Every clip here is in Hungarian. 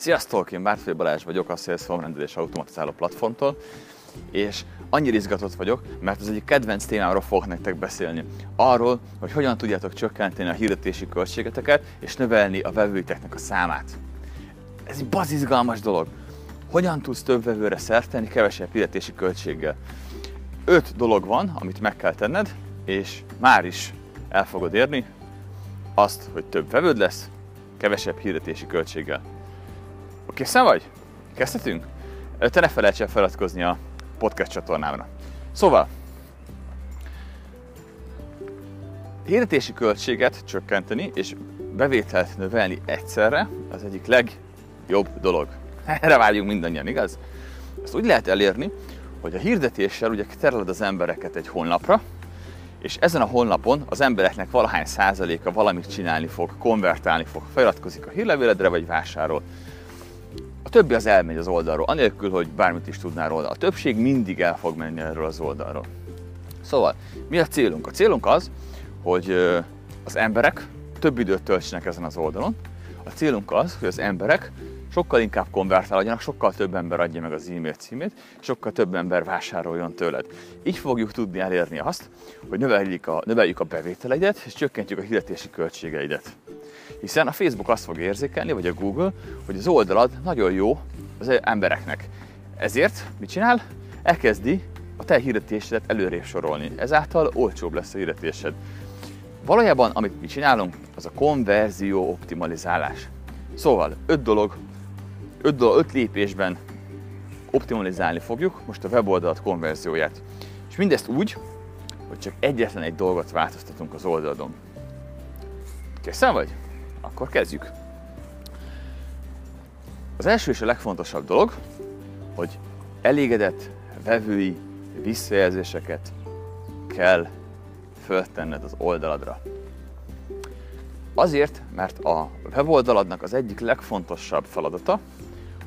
Sziasztok, én Bártfél Balázs vagyok, a Salesforce rendelés automatizáló platformtól, és annyira izgatott vagyok, mert az egyik kedvenc témáról fogok nektek beszélni. Arról, hogy hogyan tudjátok csökkenteni a hirdetési költségeteket, és növelni a vevőiteknek a számát. Ez egy bazizgalmas dolog. Hogyan tudsz több vevőre szerteni kevesebb hirdetési költséggel? Öt dolog van, amit meg kell tenned, és már is el fogod érni azt, hogy több vevőd lesz, kevesebb hirdetési költséggel. Készen vagy? Kezdhetünk? Te ne felejts el feliratkozni a podcast csatornámra. Szóval, hirdetési költséget csökkenteni és bevételt növelni egyszerre az egyik legjobb dolog. Erre vágyunk mindannyian, igaz? Ezt úgy lehet elérni, hogy a hirdetéssel ugye tereled az embereket egy honlapra, és ezen a honlapon az embereknek valahány százaléka valamit csinálni fog, konvertálni fog, feliratkozik a hírlevéledre vagy vásárol. Többi az elmegy az oldalról, anélkül, hogy bármit is tudnál róla. A többség mindig el fog menni erről az oldalról. Szóval, mi a célunk? A célunk az, hogy az emberek több időt töltsenek ezen az oldalon. A célunk az, hogy az emberek sokkal inkább konvertálódjanak, sokkal több ember adja meg az e-mail címét, sokkal több ember vásároljon tőled. Így fogjuk tudni elérni azt, hogy növeljük a, növeljük a bevételeidet, és csökkentjük a hirdetési költségeidet. Hiszen a Facebook azt fog érzékelni, vagy a Google, hogy az oldalad nagyon jó az embereknek. Ezért mit csinál? Elkezdi a te hirdetésedet előrébb sorolni. Ezáltal olcsóbb lesz a hirdetésed. Valójában, amit mi csinálunk, az a konverzió optimalizálás. Szóval, öt dolog, öt, dolog, öt lépésben optimalizálni fogjuk most a weboldalat konverzióját. És mindezt úgy, hogy csak egyetlen egy dolgot változtatunk az oldalon. Készen vagy? Akkor kezdjük. Az első és a legfontosabb dolog, hogy elégedett vevői visszajelzéseket kell föltenned az oldaladra. Azért, mert a weboldaladnak az egyik legfontosabb feladata,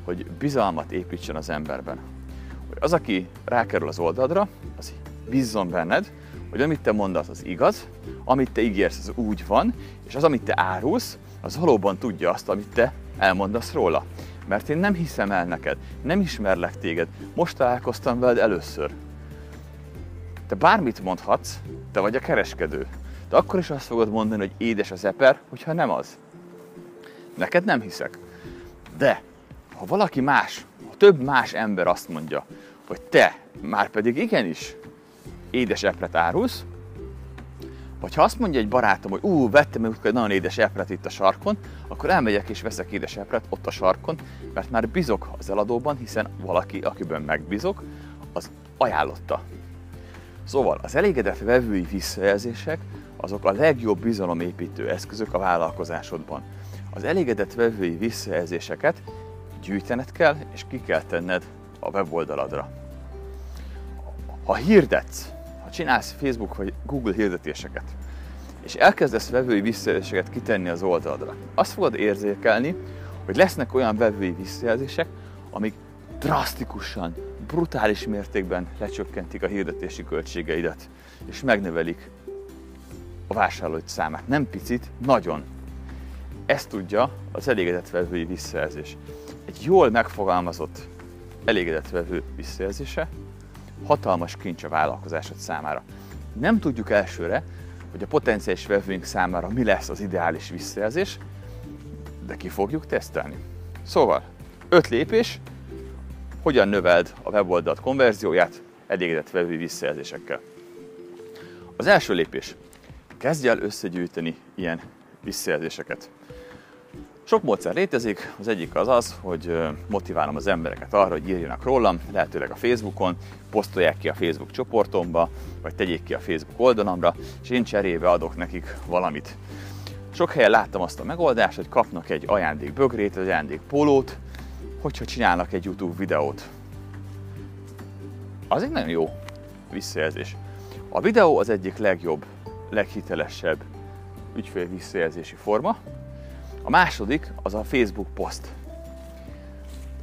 hogy bizalmat építsen az emberben. Hogy az, aki rákerül az oldadra, az bízzon benned, hogy amit te mondasz, az igaz, amit te ígérsz, az úgy van, és az, amit te árulsz, az valóban tudja azt, amit te elmondasz róla. Mert én nem hiszem el neked, nem ismerlek téged, most találkoztam veled először. Te bármit mondhatsz, te vagy a kereskedő. De akkor is azt fogod mondani, hogy édes az eper, hogyha nem az. Neked nem hiszek. De ha valaki más, ha több más ember azt mondja, hogy te már pedig igenis édes epret árulsz, vagy ha azt mondja egy barátom, hogy ú, vettem egy nagyon édes epret itt a sarkon, akkor elmegyek és veszek édes epret ott a sarkon, mert már bizok az eladóban, hiszen valaki, akiben megbizok, az ajánlotta. Szóval az elégedett vevői visszajelzések azok a legjobb bizalomépítő eszközök a vállalkozásodban. Az elégedett vevői visszajelzéseket gyűjtened kell, és ki kell tenned a weboldaladra. Ha hirdetsz, csinálsz Facebook vagy Google hirdetéseket, és elkezdesz vevői visszajelzéseket kitenni az oldaladra, azt fogod érzékelni, hogy lesznek olyan vevői visszajelzések, amik drasztikusan, brutális mértékben lecsökkentik a hirdetési költségeidet, és megnövelik a vásárlói számát. Nem picit, nagyon. Ezt tudja az elégedett vevői visszajelzés. Egy jól megfogalmazott elégedett vevő visszajelzése hatalmas kincs a vállalkozásod számára. Nem tudjuk elsőre, hogy a potenciális vevőink számára mi lesz az ideális visszajelzés, de ki fogjuk tesztelni. Szóval, öt lépés, hogyan növeld a weboldalt konverzióját elégedett vevő visszajelzésekkel. Az első lépés, kezdj el összegyűjteni ilyen visszajelzéseket. Sok módszer létezik, az egyik az az, hogy motiválom az embereket arra, hogy írjanak rólam, lehetőleg a Facebookon, posztolják ki a Facebook csoportomba, vagy tegyék ki a Facebook oldalamra, és én cserébe adok nekik valamit. Sok helyen láttam azt a megoldást, hogy kapnak egy ajándék bögrét, egy ajándék pólót, hogyha csinálnak egy YouTube videót. Az egy nagyon jó visszajelzés. A videó az egyik legjobb, leghitelesebb ügyfél visszajelzési forma, a második az a Facebook poszt.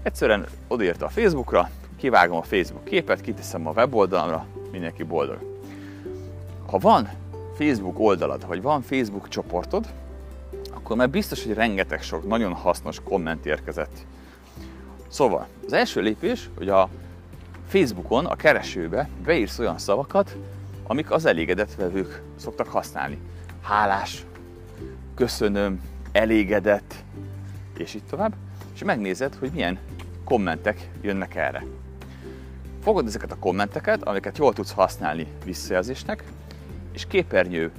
Egyszerűen odaírta a Facebookra, kivágom a Facebook képet, kiteszem a weboldalamra, mindenki boldog. Ha van Facebook oldalad, vagy van Facebook csoportod, akkor már biztos, hogy rengeteg sok nagyon hasznos komment érkezett Szóval, az első lépés, hogy a Facebookon, a keresőbe beírsz olyan szavakat, amik az elégedett vevők szoktak használni. Hálás, köszönöm, elégedett, és így tovább, és megnézed, hogy milyen kommentek jönnek erre. Fogod ezeket a kommenteket, amiket jól tudsz használni visszajelzésnek, és képernyő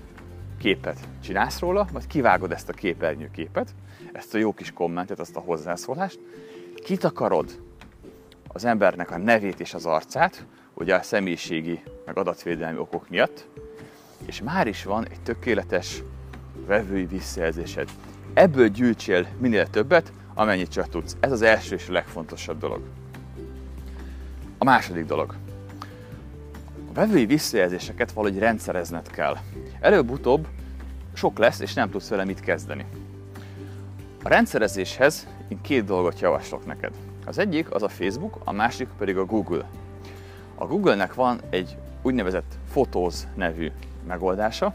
képet csinálsz róla, majd kivágod ezt a képernyő képet, ezt a jó kis kommentet, azt a hozzászólást, kitakarod az embernek a nevét és az arcát, ugye a személyiségi meg adatvédelmi okok miatt, és már is van egy tökéletes vevői visszajelzésed. Ebből gyűjtsél minél többet, amennyit csak tudsz. Ez az első és a legfontosabb dolog. A második dolog. A vevői visszajelzéseket valahogy rendszerezned kell. Előbb-utóbb sok lesz, és nem tudsz vele mit kezdeni. A rendszerezéshez én két dolgot javaslok neked. Az egyik az a Facebook, a másik pedig a Google. A Google-nek van egy úgynevezett Photos nevű megoldása,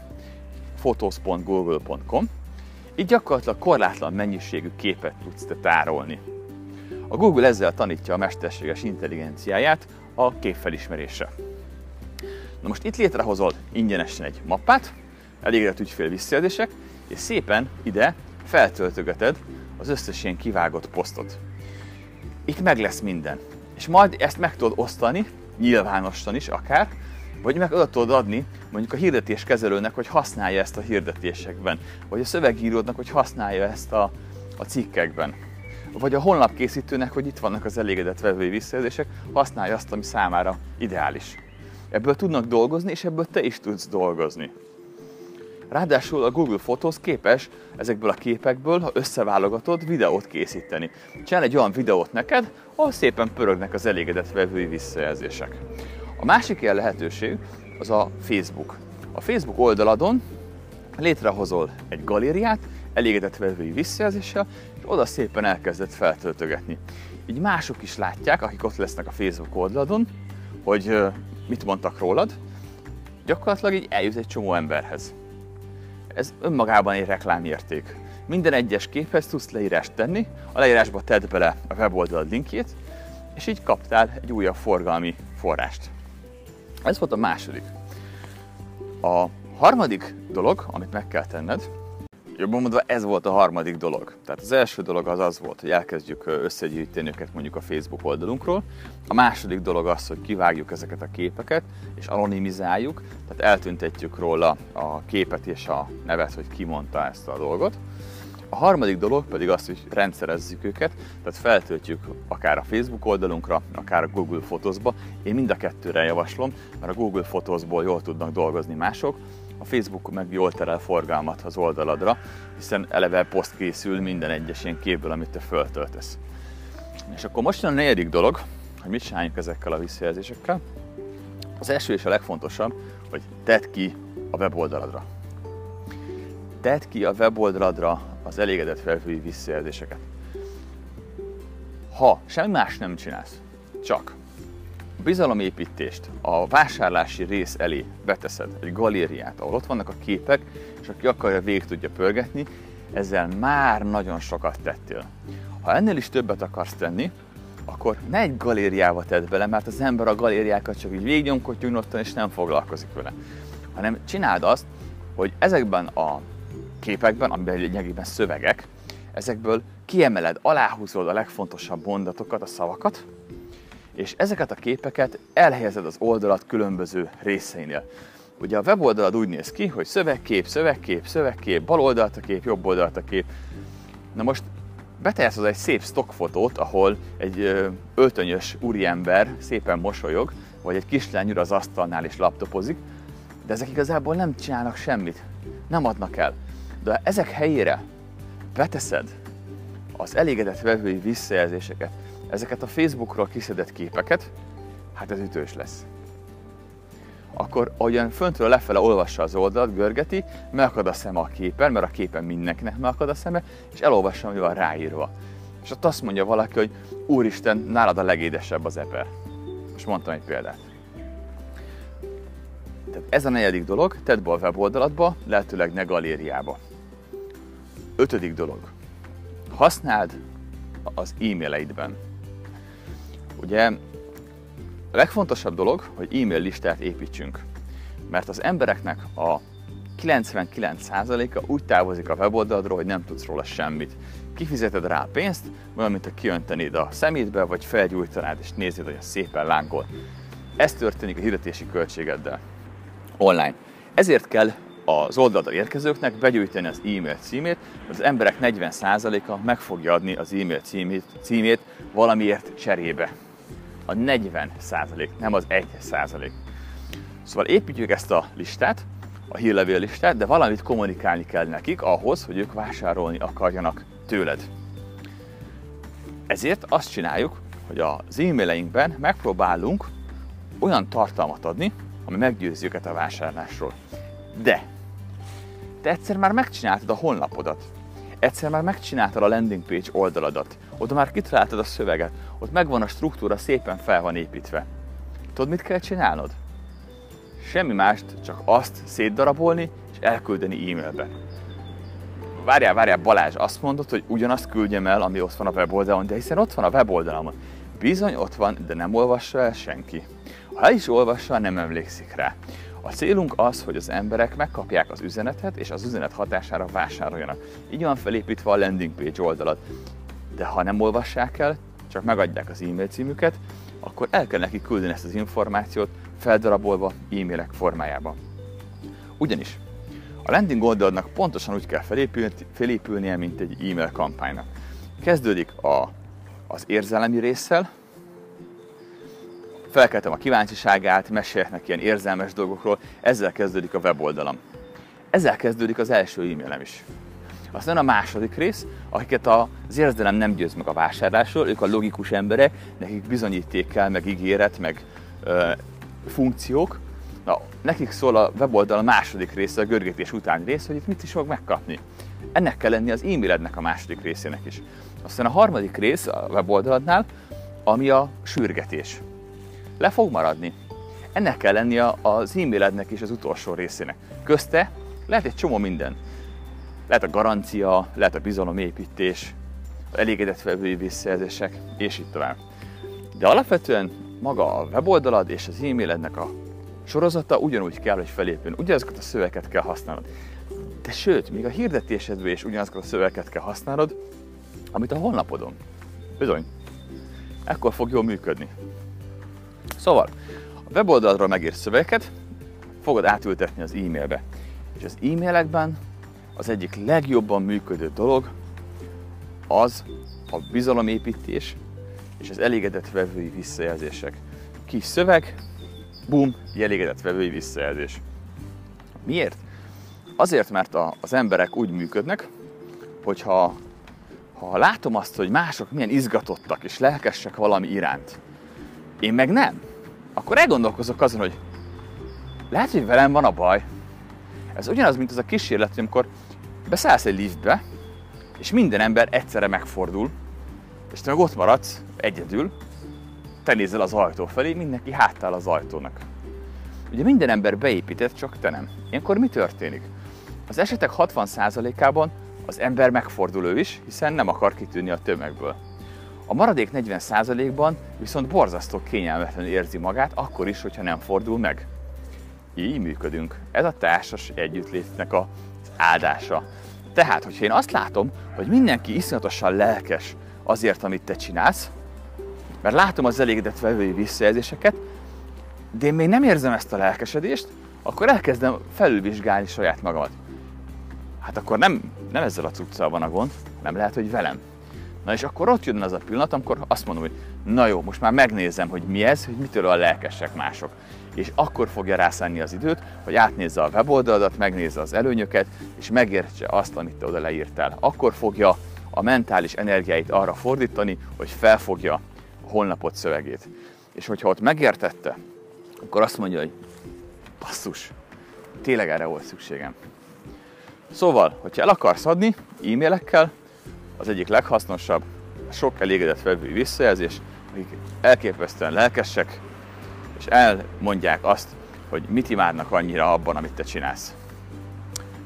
photos.google.com, így gyakorlatilag korlátlan mennyiségű képet tudsz te tárolni. A Google ezzel tanítja a mesterséges intelligenciáját a képfelismerésre. Na most itt létrehozol ingyenesen egy mappát, elégedett ügyfél visszajelzések, és szépen ide feltöltögeted az összes ilyen kivágott posztot. Itt meg lesz minden. És majd ezt meg tudod osztani, nyilvánosan is akár, vagy meg oda tudod adni mondjuk a hirdetéskezelőnek, hogy használja ezt a hirdetésekben, vagy a szövegíródnak, hogy használja ezt a, a cikkekben. Vagy a honlapkészítőnek, hogy itt vannak az elégedett vevői visszajelzések, használja azt, ami számára ideális. Ebből tudnak dolgozni, és ebből te is tudsz dolgozni. Ráadásul a Google Photos képes ezekből a képekből, ha összeválogatod, videót készíteni. Csinál egy olyan videót neked, ahol szépen pörögnek az elégedett vevői visszajelzések. A másik ilyen lehetőség az a Facebook. A Facebook oldaladon létrehozol egy galériát, elégedett vevői visszajelzéssel, és oda szépen elkezdett feltöltögetni. Így mások is látják, akik ott lesznek a Facebook oldaladon, hogy mit mondtak rólad, gyakorlatilag így eljut egy csomó emberhez. Ez önmagában egy reklámérték. Minden egyes képhez tudsz leírást tenni, a leírásba tedd bele a weboldal linkjét, és így kaptál egy újabb forgalmi forrást. Ez volt a második. A harmadik dolog, amit meg kell tenned, jobban mondva ez volt a harmadik dolog. Tehát az első dolog az az volt, hogy elkezdjük összegyűjteni őket mondjuk a Facebook oldalunkról. A második dolog az, hogy kivágjuk ezeket a képeket és anonimizáljuk, tehát eltüntetjük róla a képet és a nevet, hogy ki mondta ezt a dolgot. A harmadik dolog pedig az, hogy rendszerezzük őket, tehát feltöltjük akár a Facebook oldalunkra, akár a Google Photosba. Én mind a kettőre javaslom, mert a Google Photosból jól tudnak dolgozni mások, a Facebook meg jól terel forgalmat az oldaladra, hiszen eleve poszt készül minden egyes ilyen képből, amit te föltöltesz. És akkor most jön a negyedik dolog, hogy mit csináljunk ezekkel a visszajelzésekkel. Az első és a legfontosabb, hogy tedd ki a weboldaladra. Tedd ki a weboldaladra az elégedett felhői visszajelzéseket. Ha semmi más nem csinálsz, csak a bizalomépítést a vásárlási rész elé beteszed egy galériát, ahol ott vannak a képek, és aki akarja, végig tudja pörgetni, ezzel már nagyon sokat tettél. Ha ennél is többet akarsz tenni, akkor ne egy galériába tedd bele, mert az ember a galériákat csak így végignyomkod nyugodtan, és nem foglalkozik vele. Hanem csináld azt, hogy ezekben a képekben, amiben lényegében szövegek, ezekből kiemeled, aláhúzod a legfontosabb mondatokat, a szavakat, és ezeket a képeket elhelyezed az oldalat különböző részeinél. Ugye a weboldalad úgy néz ki, hogy szövegkép, szövegkép, szövegkép, bal oldalt a kép, jobb oldalt a kép. Na most betehetsz egy szép stockfotót, ahol egy öltönyös úriember szépen mosolyog, vagy egy kislány ül az asztalnál és laptopozik, de ezek igazából nem csinálnak semmit, nem adnak el. De ezek helyére beteszed az elégedett vevői visszajelzéseket, ezeket a Facebookról kiszedett képeket, hát ez ütős lesz. Akkor ahogyan föntről lefele olvassa az oldalt, görgeti, megakad a szeme a képen, mert a képen mindenkinek megakad a szeme, és elolvassa, ami van ráírva. És ott azt mondja valaki, hogy Úristen, nálad a legédesebb az eper. Most mondtam egy példát. Tehát ez a negyedik dolog, tedd be a weboldalatba, lehetőleg ne galériába. Ötödik dolog. Használd az e-maileidben Ugye a legfontosabb dolog, hogy e-mail listát építsünk, mert az embereknek a 99%-a úgy távozik a weboldalról, hogy nem tudsz róla semmit. Kifizeted rá pénzt, olyan, mint a kiöntenéd a szemétbe, vagy felgyújtanád és nézed, hogy a szépen lángol. Ez történik a hirdetési költségeddel online. Ezért kell az oldalra érkezőknek begyűjteni az e-mail címét, az emberek 40%-a meg fogja adni az e-mail címét, címét valamiért cserébe. A 40%, nem az 1%. Szóval építjük ezt a listát, a hírlevél listát, de valamit kommunikálni kell nekik ahhoz, hogy ők vásárolni akarjanak tőled. Ezért azt csináljuk, hogy az e-maileinkben megpróbálunk olyan tartalmat adni, ami meggyőzi őket a vásárlásról. De te egyszer már megcsináltad a honlapodat, egyszer már megcsináltad a landing page oldaladat, oda már kitaláltad a szöveget, ott megvan a struktúra, szépen fel van építve. Tudod, mit kell csinálnod? Semmi mást, csak azt szétdarabolni és elküldeni e-mailbe. Várjál, várjál, Balázs, azt mondod, hogy ugyanazt küldjem el, ami ott van a weboldalon, de hiszen ott van a weboldalamon. Bizony ott van, de nem olvassa el senki. Ha is olvassa, nem emlékszik rá. A célunk az, hogy az emberek megkapják az üzenetet, és az üzenet hatására vásároljanak. Így van felépítve a landing page oldalat. De ha nem olvassák el, csak megadják az e-mail címüket, akkor el kell neki küldeni ezt az információt feldarabolva e-mailek formájában. Ugyanis a landing oldalnak pontosan úgy kell felépülni, felépülnie, mint egy e-mail kampánynak. Kezdődik a, az érzelemi résszel, felkeltem a kíváncsiságát, mesélek neki ilyen érzelmes dolgokról, ezzel kezdődik a weboldalam. Ezzel kezdődik az első e-mailem is. Aztán a második rész, akiket az érzelem nem győz meg a vásárlásról, ők a logikus emberek, nekik bizonyíték kell, meg ígéret, meg ö, funkciók. Na, nekik szól a weboldal a második része, a görgetés utáni rész, hogy itt mit is fog megkapni. Ennek kell lenni az e-mailednek a második részének is. Aztán a harmadik rész a weboldaladnál, ami a sürgetés le fog maradni. Ennek kell lennie az e-mailednek is az utolsó részének. Közte lehet egy csomó minden. Lehet a garancia, lehet a bizalomépítés, az elégedett felvői visszajelzések, és így tovább. De alapvetően maga a weboldalad és az e-mailednek a sorozata ugyanúgy kell, hogy felépüljön. Ugyanazokat a szöveket kell használnod. De sőt, még a hirdetésedben is ugyanazokat a szöveket kell használnod, amit a honlapodon. Bizony. Ekkor fog jól működni. Szóval, a weboldalról megírt szövegeket fogod átültetni az e-mailbe. És az e-mailekben az egyik legjobban működő dolog az a bizalomépítés és az elégedett vevői visszajelzések. Kis szöveg, bum, elégedett vevői visszajelzés. Miért? Azért, mert a, az emberek úgy működnek, hogyha ha látom azt, hogy mások milyen izgatottak és lelkesek valami iránt, én meg nem, akkor elgondolkozok azon, hogy lehet, hogy velem van a baj. Ez ugyanaz, mint az a kísérlet, amikor beszállsz egy liftbe, és minden ember egyszerre megfordul, és te meg ott maradsz egyedül, te nézel az ajtó felé, mindenki háttal az ajtónak. Ugye minden ember beépített, csak te nem. Ilyenkor mi történik? Az esetek 60%-ában az ember megfordul ő is, hiszen nem akar kitűnni a tömegből. A maradék 40%-ban viszont borzasztó kényelmetlenül érzi magát, akkor is, hogyha nem fordul meg. Így működünk. Ez a társas együttlétnek az áldása. Tehát, hogyha én azt látom, hogy mindenki iszonyatosan lelkes azért, amit te csinálsz, mert látom az elégedett vevői visszajelzéseket, de én még nem érzem ezt a lelkesedést, akkor elkezdem felülvizsgálni saját magamat. Hát akkor nem, nem ezzel a cuccal van a gond, nem lehet, hogy velem. Na és akkor ott jön az a pillanat, amikor azt mondom, hogy na jó, most már megnézem, hogy mi ez, hogy mitől a lelkesek mások. És akkor fogja rászánni az időt, hogy átnézze a weboldaladat, megnézze az előnyöket, és megértse azt, amit te oda leírtál. Akkor fogja a mentális energiáit arra fordítani, hogy felfogja a honlapot szövegét. És hogyha ott megértette, akkor azt mondja, hogy basszus, tényleg erre volt szükségem. Szóval, hogyha el akarsz adni e-mailekkel, az egyik leghasznosabb, sok elégedett vevői visszajelzés, akik elképesztően lelkesek, és elmondják azt, hogy mit imádnak annyira abban, amit te csinálsz.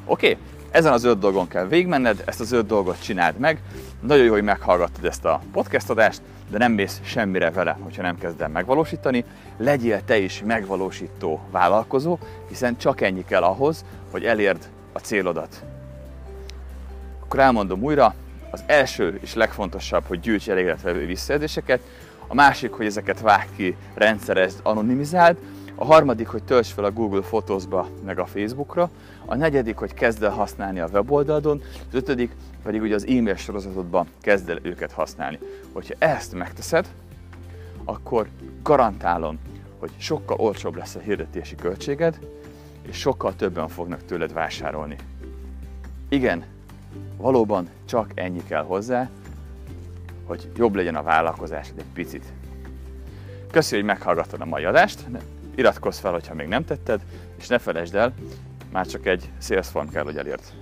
Oké, okay? Ezen az öt dolgon kell végigmenned, ezt az öt dolgot csináld meg. Nagyon jó, hogy meghallgattad ezt a podcast adást, de nem mész semmire vele, hogyha nem kezd el megvalósítani. Legyél te is megvalósító vállalkozó, hiszen csak ennyi kell ahhoz, hogy elérd a célodat. Akkor elmondom újra, az első és legfontosabb, hogy gyűjts elégedetve visszajelzéseket, a másik, hogy ezeket vág ki, rendszerezd, anonimizáld, a harmadik, hogy tölts fel a Google Photos-ba, meg a Facebookra, a negyedik, hogy kezd el használni a weboldalon, az ötödik pedig ugye az e-mail sorozatodban kezd el őket használni. Hogyha ezt megteszed, akkor garantálom, hogy sokkal olcsóbb lesz a hirdetési költséged, és sokkal többen fognak tőled vásárolni. Igen, valóban csak ennyi kell hozzá, hogy jobb legyen a vállalkozásod egy picit. Köszönjük, hogy meghallgattad a mai adást, iratkozz fel, ha még nem tetted, és ne felejtsd el, már csak egy sales form kell, hogy elért.